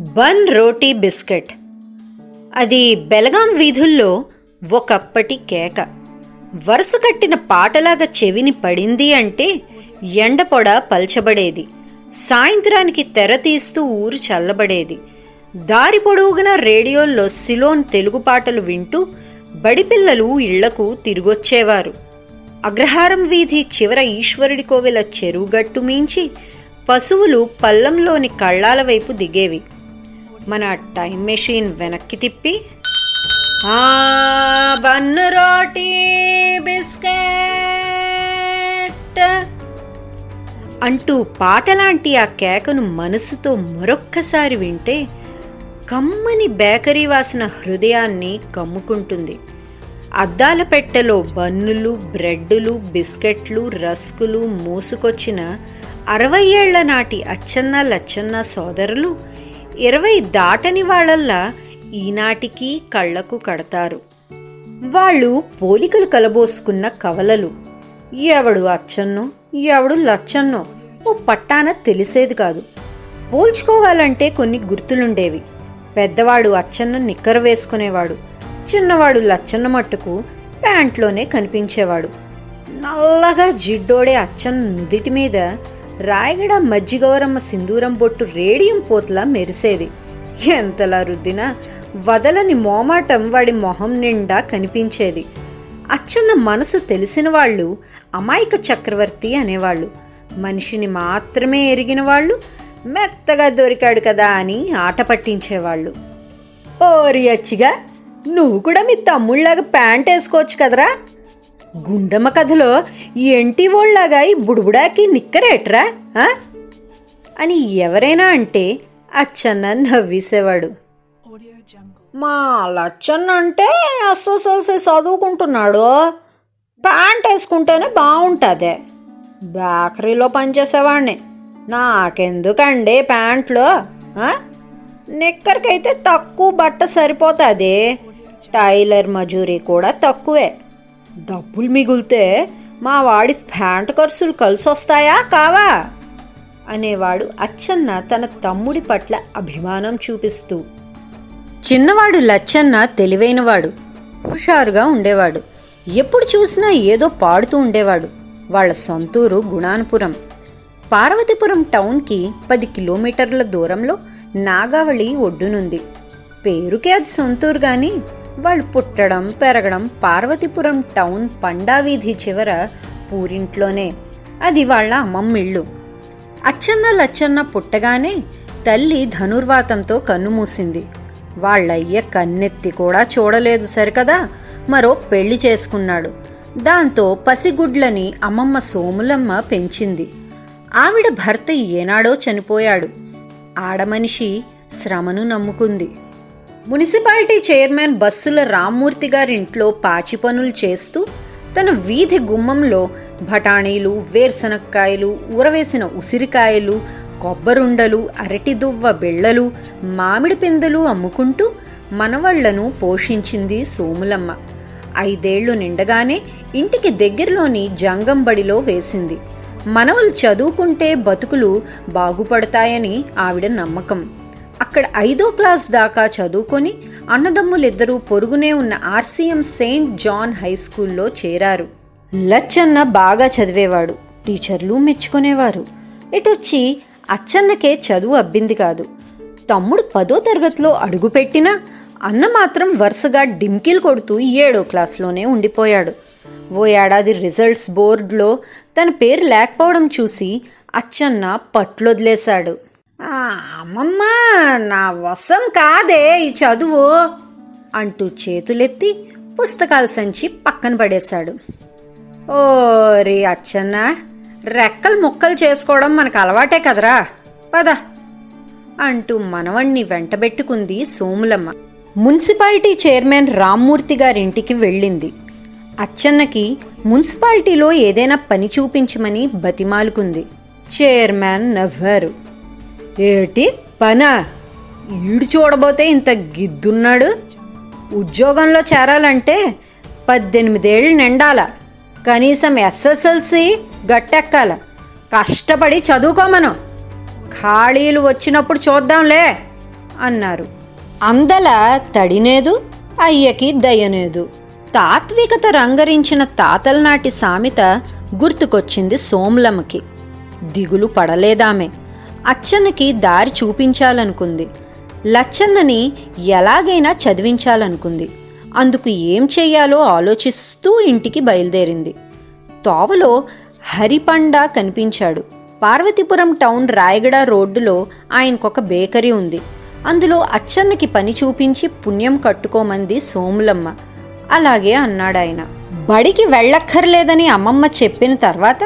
Bun రోటీ biscuit. అది బెలగాం వీధుల్లో ఒకప్పటి కేక. వరుస కట్టిన పాటలాగా చెవిని పడింది అంటే ఎండపొడ పల్చబడేది. సాయంత్రానికి తెర తీస్తూ ఊరు చల్లబడేది. దారి పొడవుగిన రేడియోల్లో సిలోన్ తెలుగు పాటలు వింటూ బడిపిల్లలు ఇళ్ళకు తిరిగొచ్చేవారు. అగ్రహారం వీధి చివర ఈశ్వరుడి కోవెల చెరువుగట్టు మించి పశువులు పల్లంలోని కళ్ళాల వైపు దిగేవి. మన టైం మెషిన్ వెనక్కి తిప్పి బన్ను రోటీ బిస్కెట్ అంటూ పాటలాంటి ఆ కేకను మనసుతో మరొక్కసారి వింటే కమ్మని బేకరీ వాసన హృదయాన్ని కమ్ముకుంటుంది. అద్దాల పెట్టెలో బన్నులు బ్రెడ్డులు బిస్కెట్లు రస్కులు మోసుకొచ్చిన అరవై ఏళ్ళ నాటి అచ్చన్న లచ్చన్న సోదరులు ఇరవై దాటని వాళ్ళల్లా ఈనాటికి కళ్ళకు కడతారు. వాళ్ళు పోలికలు కలబోసుకున్న కవలలు. ఎవడు అచ్చన్నో ఎవడు లచ్చన్నో ఓ పట్టాన తెలిసేది కాదు. పోల్చుకోవాలంటే కొన్ని గుర్తులుండేవి. పెద్దవాడు అచ్చన్న నిక్కర వేసుకునేవాడు. చిన్నవాడు లచ్చన్న మట్టుకు ప్యాంట్లోనే కనిపించేవాడు. నల్లగా జిడ్డోడే అచ్చన్న నుదిటి మీద రాయగడ మజ్జిగౌరమ్మ సింధూరం బొట్టు రేడియం పోతలా మెరిసేది. ఎంతలా రుద్దినా వదలని మోమాటం వాడి మొహం నిండా కనిపించేది. అచ్చన్న మనసు తెలిసిన వాళ్ళు అమాయక చక్రవర్తి అనేవాళ్ళు. మనిషిని మాత్రమే ఎరిగిన వాళ్ళు మెత్తగా దొరికాడు కదా అని ఆట పట్టించేవాళ్ళు. ఓరి అచ్చిగా నువ్వు కూడా మీ తమ్ముళ్ళగా ప్యాంట్ వేసుకోవచ్చు కదరా? గుండమ్మ కథలో ఎంటి ఓళ్ళలాగా ఈ బుడుబుడాకి నిక్కరేట్రా అని ఎవరైనా అంటే అచ్చన్న నవ్వేసేవాడు. మా లచ్చన్న అంటే ఎస్ఎస్ఎల్సి చదువుకుంటున్నాడు. ప్యాంట్ వేసుకుంటేనే బాగుంటుంది బేకరీలో పనిచేసేవాడిని. నాకెందుకండి ప్యాంట్లు ఆ? నిక్కర్కైతే తక్కువ బట్ట సరిపోతుంది. టైలర్ మజూరీ కూడా తక్కువే. డబ్బులు మిగిలితే మా వాడి ప్యాంట్ ఖర్చులు కలిసి వస్తాయా కావా? అనేవాడు అచ్చన్న తన తమ్ముడి పట్ల అభిమానం చూపిస్తూ. చిన్నవాడు లచ్చన్న తెలివైనవాడు హుషారుగా ఉండేవాడు. ఎప్పుడు చూసినా ఏదో పాడుతూ ఉండేవాడు. వాళ్ళ సొంతూరు గుణానపురం. పార్వతీపురం టౌన్కి పది కిలోమీటర్ల దూరంలో నాగావళి ఒడ్డునుంది. పేరుకే అది సొంతూరు కానీ వాళ్ళు పుట్టడం పెరగడం పార్వతీపురం టౌన్ పండావీధి చివర పూరింట్లోనే. అది వాళ్ళ అమ్మమ్మిళ్ళు. అచ్చన్న లచ్చన్న పుట్టగానే తల్లి ధనుర్వాతంతో కన్నుమూసింది. వాళ్ళయ్య కన్నెత్తి కూడా చూడలేదు సరికదా? మరో పెళ్ళి చేసుకున్నాడు. దాంతో పసిగుడ్లని అమ్మమ్మ సోములమ్మ పెంచింది. ఆవిడ భర్త ఏనాడో చనిపోయాడు. ఆడమనిషి శ్రమను నమ్ముకుంది. మున్సిపాలిటీ చైర్మన్ బస్సుల రామ్మూర్తి గారింట్లో పాచి పనులు చేస్తూ తన వీధి గుమ్మంలో బఠానీలు వేరుశనక్కాయలు ఊరవేసిన ఉసిరికాయలు కొబ్బరుండలు అరటి దువ్వ బిళ్ళలు మామిడి పిందెలు అమ్ముకుంటూ మనవళ్ళను పోషించింది సోములమ్మ. ఐదేళ్ళు నిండగానే ఇంటికి దగ్గరలోని జంగంబడిలో వేసింది. మనవలు చదువుకుంటే బతుకులు బాగుపడతాయని ఆవిడ నమ్మకం. అక్కడ ఐదో క్లాస్ దాకా చదువుకొని అన్నదమ్ములిద్దరూ పొరుగునే ఉన్న ఆర్సీఎం సెయింట్ జాన్ హై స్కూల్లో చేరారు. లచ్చన్న బాగా చదివేవాడు. టీచర్లు మెచ్చుకునేవారు. ఇటొచ్చి అచ్చన్నకే చదువు అబ్బింది కాదు. తమ్ముడు పదో తరగతిలో అడుగుపెట్టినా అన్న మాత్రం వరుసగా డింకిల్ కొడుతూ ఏడో క్లాస్లోనే ఉండిపోయాడు. ఓ ఏడాది రిజల్ట్స్ బోర్డులో తన పేరు లేకపోవడం చూసి అచ్చన్న పట్లొదిలేశాడు. అమ్మమ్మ నా వశం కాదే ఈ చదువు అంటూ చేతులెత్తి పుస్తకాల సంచి పక్కన పడేశాడు. ఓరి అచ్చన్న రెక్కలు ముక్కలు చేసుకోవడం మనకు అలవాటే కదరా. పద అంటూ మనవణ్ణి వెంటబెట్టుకుంది సోములమ్మ. మున్సిపాలిటీ చైర్మన్ రామ్మూర్తి గారింటికి వెళ్ళింది. అచ్చన్నకి మున్సిపాలిటీలో ఏదైనా పని చూపించమని బతిమాలుకుంది. చైర్మన్ నవ్వారు. ఏటి? పనా? ఈడు చూడబోతే ఇంత గిద్దున్నాడు. ఉద్యోగంలో చేరాలంటే పద్దెనిమిదేళ్ళు నిండాల. కనీసం ఎస్ఎస్ఎల్సి గట్టెక్కాల. కష్టపడి చదువుకోమను ఖాళీలు వచ్చినప్పుడు చూద్దాంలే అన్నారు. అందల తడినేదు అయ్యకి దయనేదు. తాత్వికత రంగరించిన తాతల నాటి సామెత గుర్తుకొచ్చింది సోములమ్మకి. దిగులు పడలేదామే. అచ్చన్నకి దారి చూపించాలనుకుంది. లచ్చన్నని ఎలాగైనా చదివించాలనుకుంది. అందుకు ఏం చెయ్యాలో ఆలోచిస్తూ ఇంటికి బయలుదేరింది. తోవలో హరిపండ కనిపించాడు. పార్వతీపురం టౌన్ రాయగడ రోడ్డులో ఆయనకొక బేకరీ ఉంది. అందులో అచ్చన్నకి పని చూపించి పుణ్యం కట్టుకోమంది సోములమ్మ. అలాగే అన్నాడాయన. బడికి వెళ్ళక్కర్లేదని అమ్మమ్మ చెప్పిన తర్వాత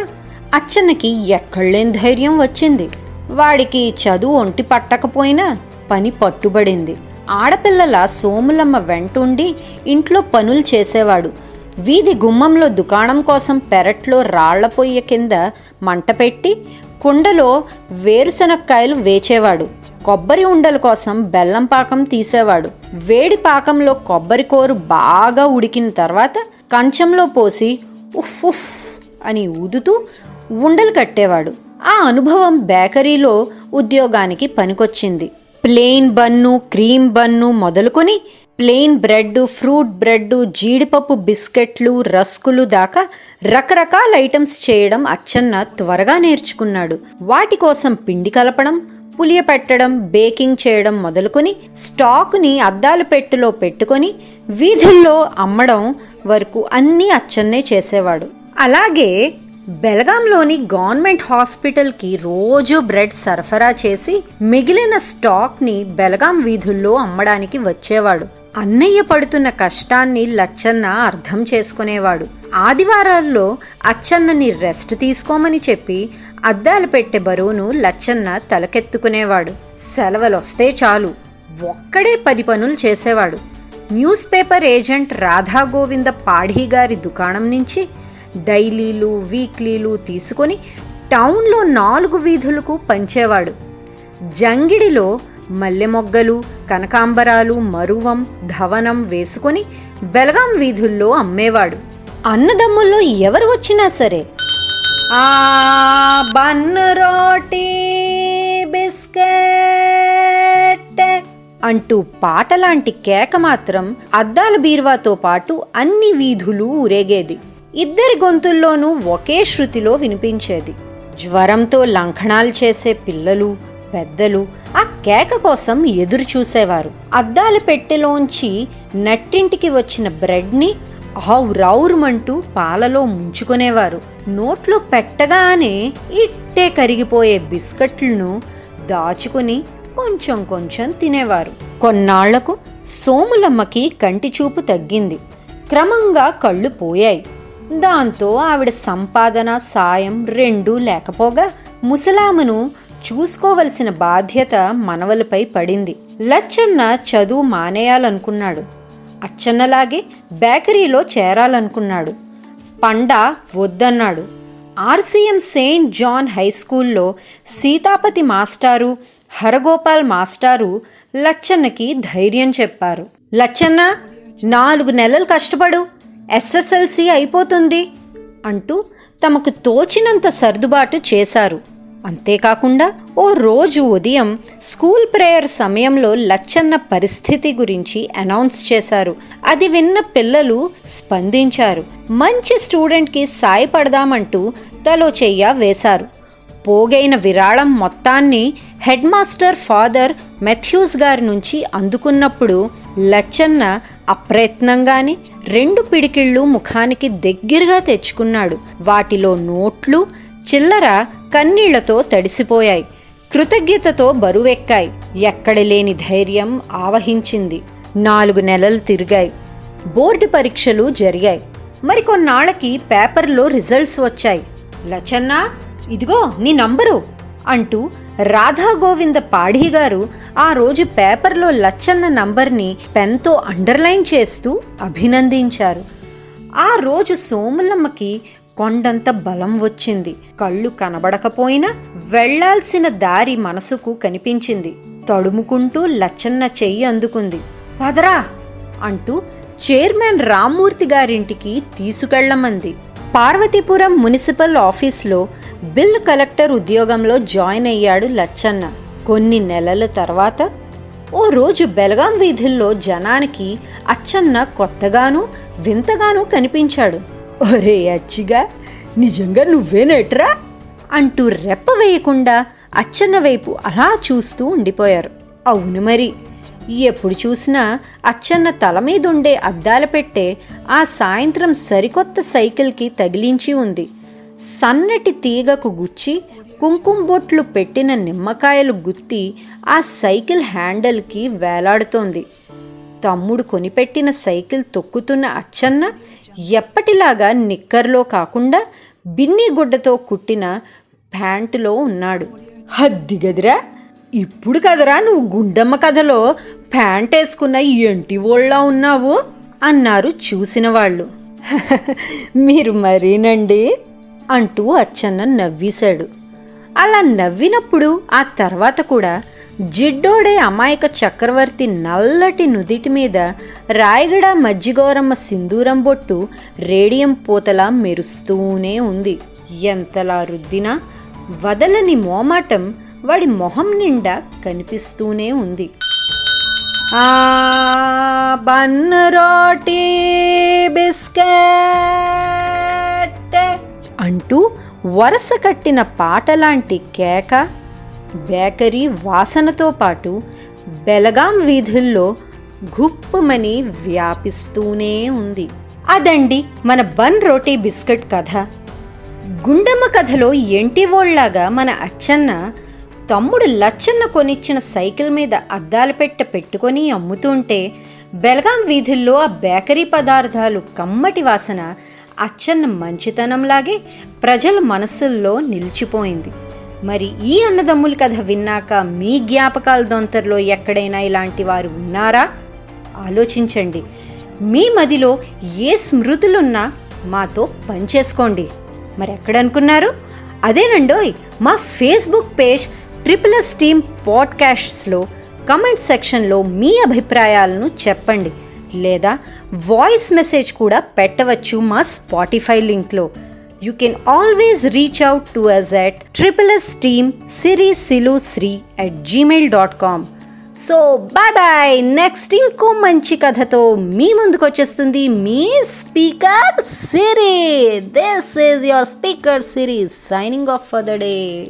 అచ్చన్నకి ఎక్కడలేని ధైర్యం వచ్చింది. వాడికి చదువు ఒంటి పట్టకపోయినా పని పట్టుబడింది. ఆడపిల్లల సోములమ్మ వెంటుండి ఇంట్లో పనులు చేసేవాడు. వీధి గుమ్మంలో దుకాణం కోసం పెరట్లో రాళ్ళ పొయ్య కింద మంట పెట్టి కుండలో వేరుశనక్కాయలు వేచేవాడు. కొబ్బరి ఉండల కోసం బెల్లం పాకం తీసేవాడు. వేడి పాకంలో కొబ్బరి కోరు బాగా ఉడికిన తర్వాత కంచంలో పోసి ఉఫ్ ఉఫ్ అని ఊదుతూ ఉండలు కట్టేవాడు. ఆ అనుభవం బేకరీలో ఉద్యోగానికి పనికొచ్చింది. ప్లెయిన్ బన్ను క్రీమ్ బన్ను మొదలుకొని ప్లెయిన్ బ్రెడ్ ఫ్రూట్ బ్రెడ్ జీడిపప్పు బిస్కెట్లు రస్కులు దాకా రకరకాల ఐటమ్స్ చేయడం అచ్చన్న త్వరగా నేర్చుకున్నాడు. వాటి కోసం పిండి కలపడం పులియ పెట్టడం బేకింగ్ చేయడం మొదలుకొని స్టాక్ని అద్దాల పెట్టెలో పెట్టుకొని వీధుల్లో అమ్మడం వరకు అన్నీ అచ్చన్నే చేసేవాడు. అలాగే బెలగాంలోని గవర్నమెంట్ హాస్పిటల్కి రోజు బ్రెడ్ సరఫరా చేసి మిగిలిన స్టాక్ని బెలగాం వీధుల్లో అమ్మడానికి వచ్చేవాడు. అన్నయ్య పడుతున్న కష్టాన్ని లచ్చన్న అర్థం చేసుకునేవాడు. ఆదివారాల్లో అచ్చన్నని రెస్ట్ తీసుకోమని చెప్పి అద్దాలు పెట్టే బరువును లచ్చన్న తలకెత్తుకునేవాడు. సెలవులొస్తే చాలు. ఒక్కడే పది పనులు చేసేవాడు. News paper agent Radha Govinda Padhi గారి దుకాణం నుంచి డైలీలు వీక్లీలు తీసుకొని టౌన్లో నాలుగు వీధులకు పంచేవాడు. జంగిడిలో మల్లె మొగ్గలు కనకాంబరాలు మరువం ధవనం వేసుకొని బెలగాం వీధుల్లో అమ్మేవాడు. అన్నదమ్ముల్లో ఎవరు వచ్చినా సరే ఆ బన్ రోటీ బిస్కెట్ అంటూ పాటలాంటి కేక మాత్రం అద్దాల బీర్వాతో పాటు అన్ని వీధులు ఊరేగేది. ఇద్దరి గొంతుల్లోనూ ఒకే శృతిలో వినిపించేది. జ్వరంతో లంఘనాలు చేసే పిల్లలు పెద్దలు ఆ కేక కోసం ఎదురు చూసేవారు. అద్దాల పెట్టెలోంచి నట్టింటికి వచ్చిన బ్రెడ్ని ఆవురావురుమంటూ పాలలో ముంచుకునేవారు. నోట్లో పెట్టగానే ఇట్టే కరిగిపోయే బిస్కెట్లను దాచుకుని కొంచెం కొంచెం తినేవారు. కొన్నాళ్ళకు సోములమ్మకి కంటి చూపు తగ్గింది. క్రమంగా కళ్ళు పోయాయి. దాంతో ఆవిడ సంపాదన సాయం రెండూ లేకపోగా ముసలామను చూసుకోవలసిన బాధ్యత మనవలపై పడింది. లచ్చన్న చదువు మానేయాలనుకున్నాడు. అచ్చన్నలాగే బేకరీలో చేరాలనుకున్నాడు. పండ వద్దన్నాడు. ఆర్సీఎం సెయింట్ జాన్ హై స్కూల్లో సీతాపతి మాస్టారు హరగోపాల్ మాస్టారు లచ్చన్నకి ధైర్యం చెప్పారు. లచ్చన్న నాలుగు నెలలు కష్టపడు. ఎస్ఎస్ఎల్సి అయిపోతుంది అంటూ తమకు తోచినంత సర్దుబాటు చేశారు. అంతేకాకుండా ఓ రోజు ఉదయం స్కూల్ ప్రేయర్ సమయంలో లచ్చన్న పరిస్థితి గురించి అనౌన్స్ చేశారు. అది విన్న పిల్లలు స్పందించారు. మంచి స్టూడెంట్కి సాయపడదామంటూ తలో చెయ్య వేశారు. పోగైన విరాళం మొత్తాన్ని హెడ్ మాస్టర్ ఫాదర్ మెథ్యూస్ గారి నుంచి అందుకున్నప్పుడు లచ్చన్న అప్రయత్నంగానే రెండు పిడికిళ్ళు ముఖానికి దగ్గరగా తెచ్చుకున్నాడు. వాటిలో నోట్లు చిల్లర కన్నీళ్ళతో తడిసిపోయాయి. కృతజ్ఞతతో బరువెక్కాయి. ఎక్కడ లేని ధైర్యం ఆవహించింది. నాలుగు నెలలు తిరిగాయి. బోర్డు పరీక్షలు జరిగాయి. మరికొన్నాళ్ళకి పేపర్లో రిజల్ట్స్ వచ్చాయి. లచన్నా ఇదిగో నీ నంబరు అంటూ రాధాగోవింద పాఢీ గారు ఆ రోజు పేపర్లో లచ్చన్న నంబర్ని పెన్తో అండర్లైన్ చేస్తూ అభినందించారు. ఆ రోజు సోములమ్మకి కొండంత బలం వచ్చింది. కళ్ళు కనబడకపోయినా వెళ్ళాల్సిన దారి మనసుకు కనిపించింది. తడుముకుంటూ లచ్చన్న చెయ్యి అందుకుంది. పదరా అంటూ చైర్మన్ రామ్మూర్తి గారింటికి తీసుకెళ్ళమంది. పార్వతీపురం మున్సిపల్ ఆఫీస్లో బిల్ కలెక్టర్ ఉద్యోగంలో జాయిన్ అయ్యాడు లచ్చన్న. కొన్ని నెలల తర్వాత ఓ రోజు బెలగాం వీధుల్లో జనానికి అచ్చన్న కొత్తగాను వింతగాను కనిపించాడు. ఒరే అచ్చిగా నిజంగా నువ్వేనేట్రా? అంటూ రెప్ప వేయకుండా అచ్చన్న వైపు అలా చూస్తూ ఉండిపోయారు. అవును మరి ఎప్పుడు చూసినా అచ్చన్న తల మీదుండే అద్దాల పెట్టే ఆ సాయంత్రం సరికొత్త సైకిల్కి తగిలించి ఉంది. సన్నటి తీగకు గుచ్చి కుంకుమ బొట్లు పెట్టిన నిమ్మకాయలు గుత్తి ఆ సైకిల్ హ్యాండిల్కి వేలాడుతోంది. తమ్ముడు కొనిపెట్టిన సైకిల్ తొక్కుతున్న అచ్చన్న ఎప్పటిలాగా నిక్కర్లో కాకుండా బిన్ని గుడ్డతో కుట్టిన ప్యాంటులో ఉన్నాడు. హద్దిగదిరా ఇప్పుడు కదరా నువ్వు గుండమ్మ కథలో ప్యాంట్ వేసుకున్న ఎంటి ఓళ్ళ ఉన్నావు అన్నారు చూసిన వాళ్ళు. మీరు మరీనండి? అంటూ అచ్చన్న నవ్వేశాడు. అలా నవ్వినప్పుడు ఆ తర్వాత కూడా జిడ్డోడే అమాయక చక్రవర్తి నల్లటి నుదిటి మీద రాయగడ మజ్జిగోరమ్మ సింధూరం బొట్టు రేడియం పూతలా మెరుస్తూనే ఉంది. ఎంతలా రుద్దినా వదలని మోమాటం వాడి మొహం నిండా కనిపిస్తూనే ఉంది. ఆ బన్ రోటీ బిస్కెట్ అంటూ వరస కట్టిన పాటలాంటి కేక బేకరీ వాసనతో పాటు బెలగాం వీధుల్లో గుప్పమని వ్యాపిస్తూనే ఉంది. అదండి మన బన్ రోటీ బిస్కెట్ కథ. గుండమ్మ కథలో ఎంటివోళ్ళాగా మన అచ్చన్న తమ్ముడు లచ్చన్న కొనిచ్చిన సైకిల్ మీద అద్దాలు పెట్ట పెట్టుకొని అమ్ముతుంటే బెలగాం వీధుల్లో ఆ బేకరీ పదార్థాలు కమ్మటి వాసన అచ్చన్న మంచితనంలాగే ప్రజల మనసుల్లో నిలిచిపోయింది. మరి ఈ అన్నదమ్ముల కథ విన్నాక మీ జ్ఞాపకాల దొంతరలో ఎక్కడైనా ఇలాంటి వారు ఉన్నారా? ఆలోచించండి. మీ మదిలో ఏ స్మృతులున్నా మాతో పంచేసుకోండి మరి ఎక్కడనుకున్నారు అదేనండోయ్ మా Facebook page triple S team పాడ్కాస్ట్స్లో comment సెక్షన్లో మీ అభిప్రాయాలను చెప్పండి. లేదా వాయిస్ మెసేజ్ కూడా పెట్టవచ్చు మా Spotify లింక్లో. You can always reach out to us at triple S team Siri Silu Sri at Gmail dot com so bye bye next ఇంకో మంచి కథతో మీ ముందుకు వచ్చేస్తుంది మీ speaker Siri this is your speaker Siri's signing off for the day